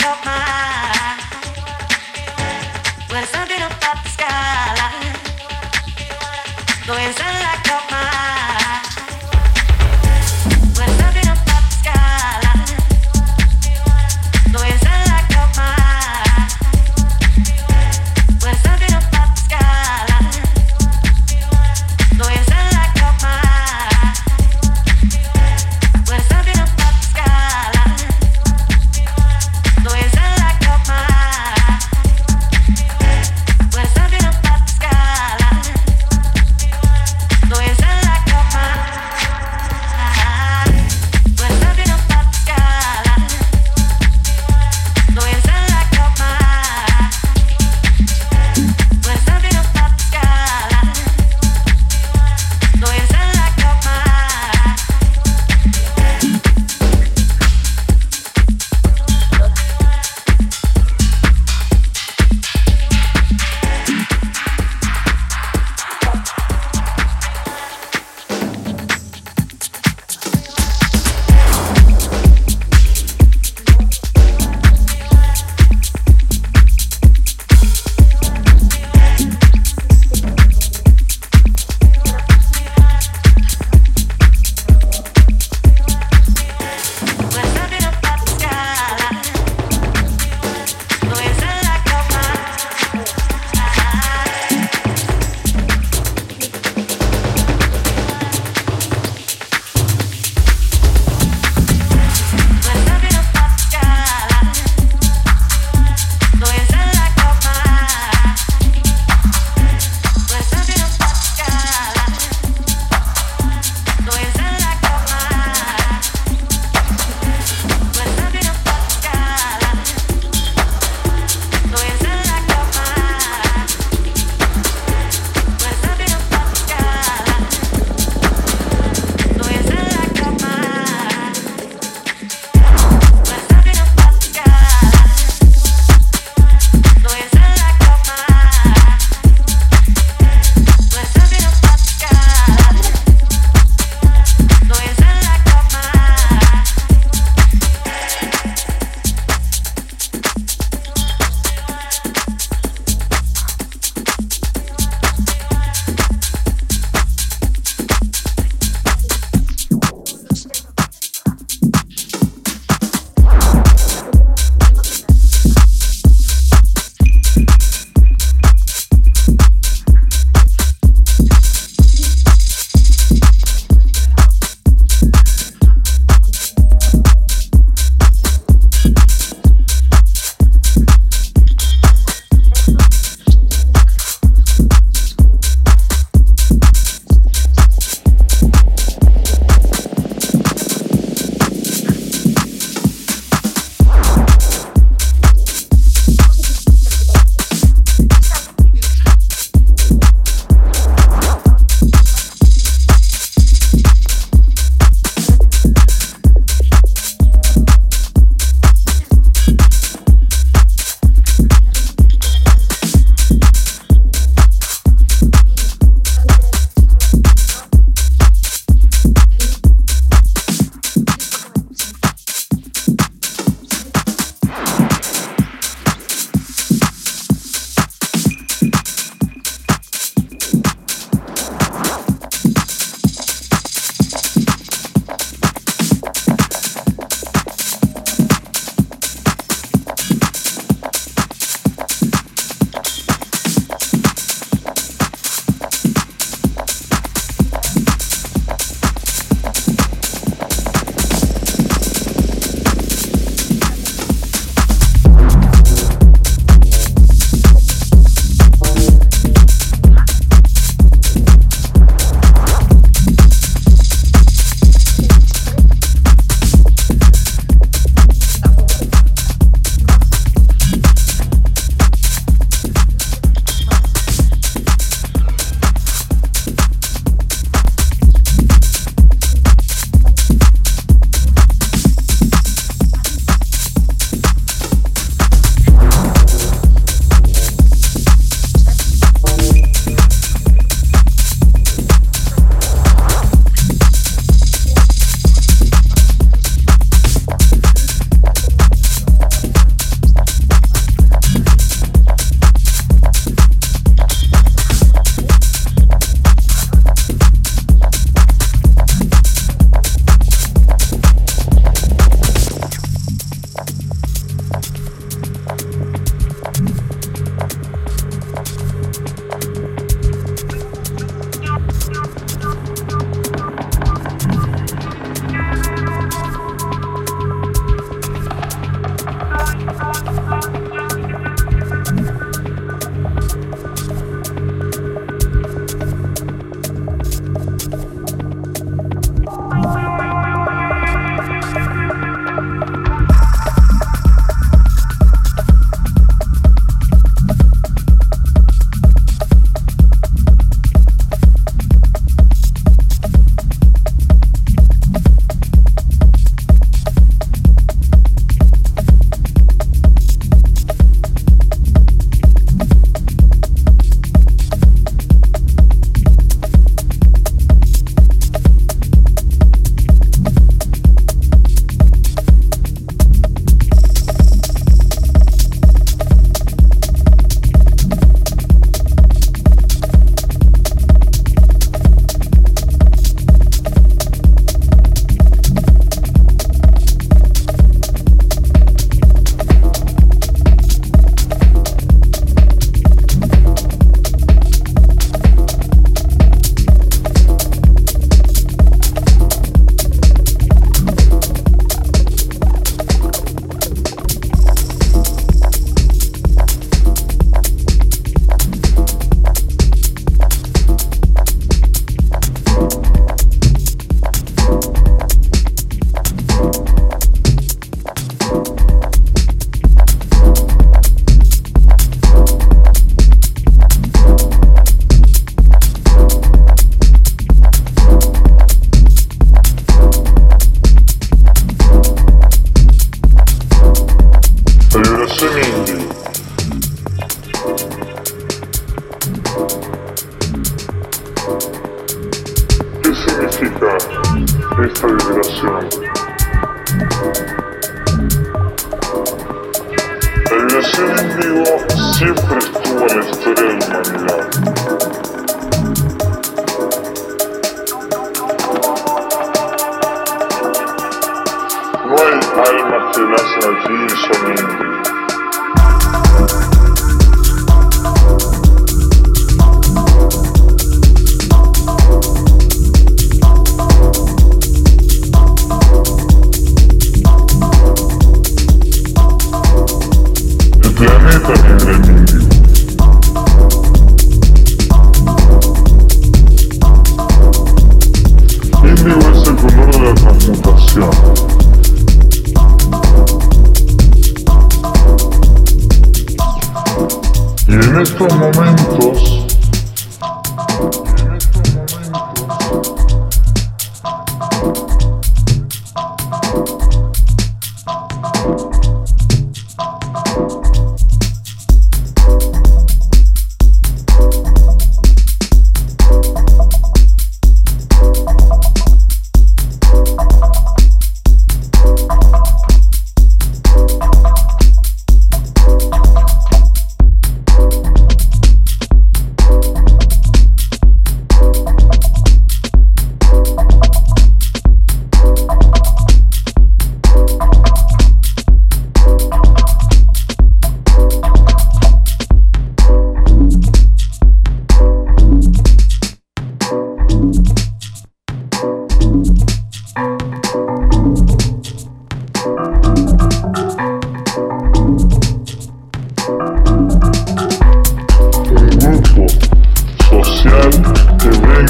Lo es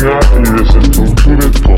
que venga y desestructure